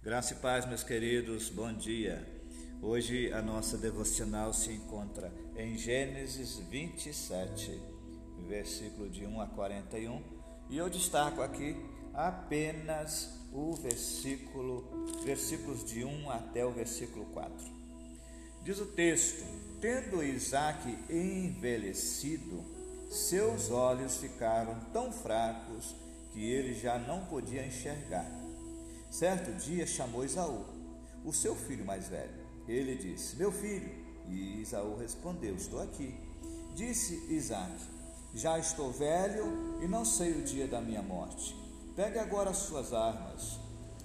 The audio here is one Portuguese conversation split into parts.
Graça e paz, meus queridos, bom dia. Hoje a nossa devocional se encontra em Gênesis 27, versículo de 1 a 41, e eu destaco aqui apenas o versículo, versículos de 1 até o versículo 4. Diz o texto: Tendo Isaac envelhecido, seus olhos ficaram tão fracos que ele já não podia enxergar. Certo dia chamou Isaú, o seu filho mais velho. Ele disse: Meu filho. E Isaú respondeu: Estou aqui. Disse Isaac: Já estou velho e não sei o dia da minha morte. Pegue agora as suas armas,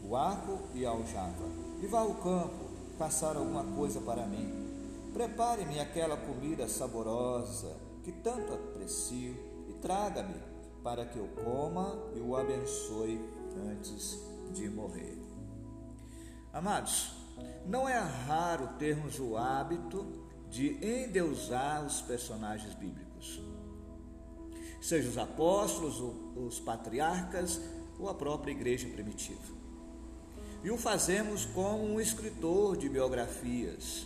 o arco e a aljava, e vá ao campo caçar alguma coisa para mim. Prepare-me aquela comida saborosa que tanto aprecio e traga-me para que eu coma e o abençoe antes de morrer. Amados, não é raro termos o hábito de endeusar os personagens bíblicos, seja os apóstolos, os patriarcas ou a própria igreja primitiva. E o fazemos como um escritor de biografias,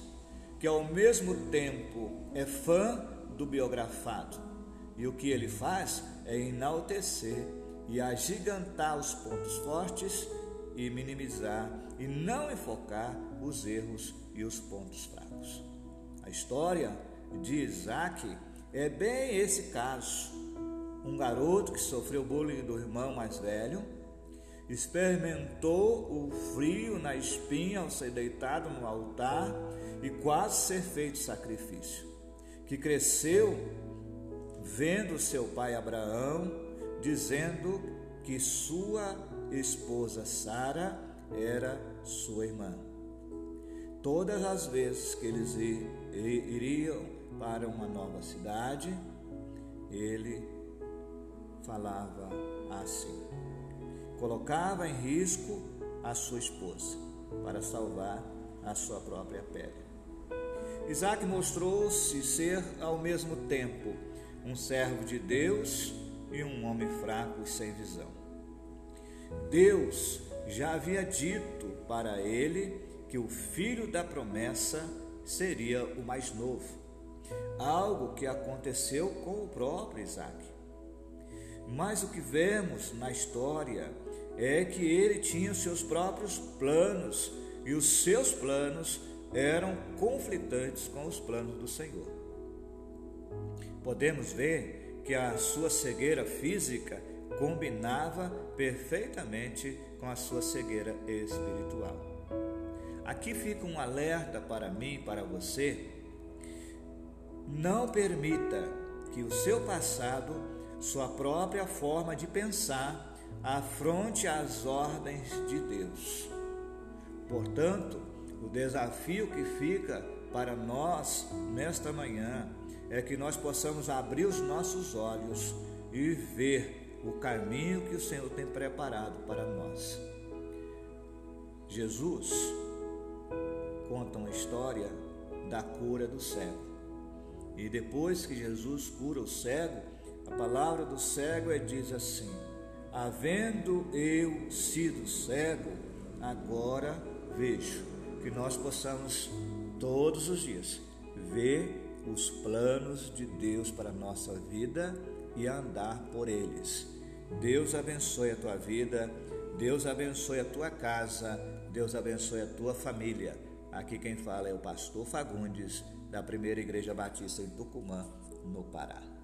que ao mesmo tempo é fã do biografado. E o que ele faz é enaltecer e agigantar os pontos fortes e minimizar e não enfocar os erros e os pontos fracos. A história de Isaac é bem esse caso. Um garoto que sofreu bullying do irmão mais velho, experimentou o frio na espinha ao ser deitado no altar e quase ser feito sacrifício, que cresceu vendo seu pai Abraão dizendo que sua esposa Sara era sua irmã. Todas as vezes que eles iriam para uma nova cidade, ele falava assim. Colocava em risco a sua esposa para salvar a sua própria pele. Isaac mostrou-se ser ao mesmo tempo um servo de Deus e um homem fraco e sem visão. Deus já havia dito para ele que o filho da promessa seria o mais novo, algo que aconteceu com o próprio Isaac. Mas o que vemos na história é que ele tinha os seus próprios planos e os seus planos eram conflitantes com os planos do Senhor. Podemos ver que a sua cegueira física combinava perfeitamente com a sua cegueira espiritual. Aqui fica um alerta para mim para você. Não permita que o seu passado, sua própria forma de pensar, afronte as ordens de Deus. Portanto, o desafio que fica para nós nesta manhã é que nós possamos abrir os nossos olhos e ver o caminho que o Senhor tem preparado para nós. Jesus conta uma história da cura do cego. E depois que Jesus cura o cego, a palavra do cego é, diz assim: Havendo eu sido cego, agora vejo. Que nós possamos todos os dias ver os planos de Deus para a nossa vida e andar por eles. Deus abençoe a tua vida, Deus abençoe a tua casa, Deus abençoe a tua família. Aqui quem fala é o pastor Fagundes, da Primeira Igreja Batista em Tucumã, no Pará.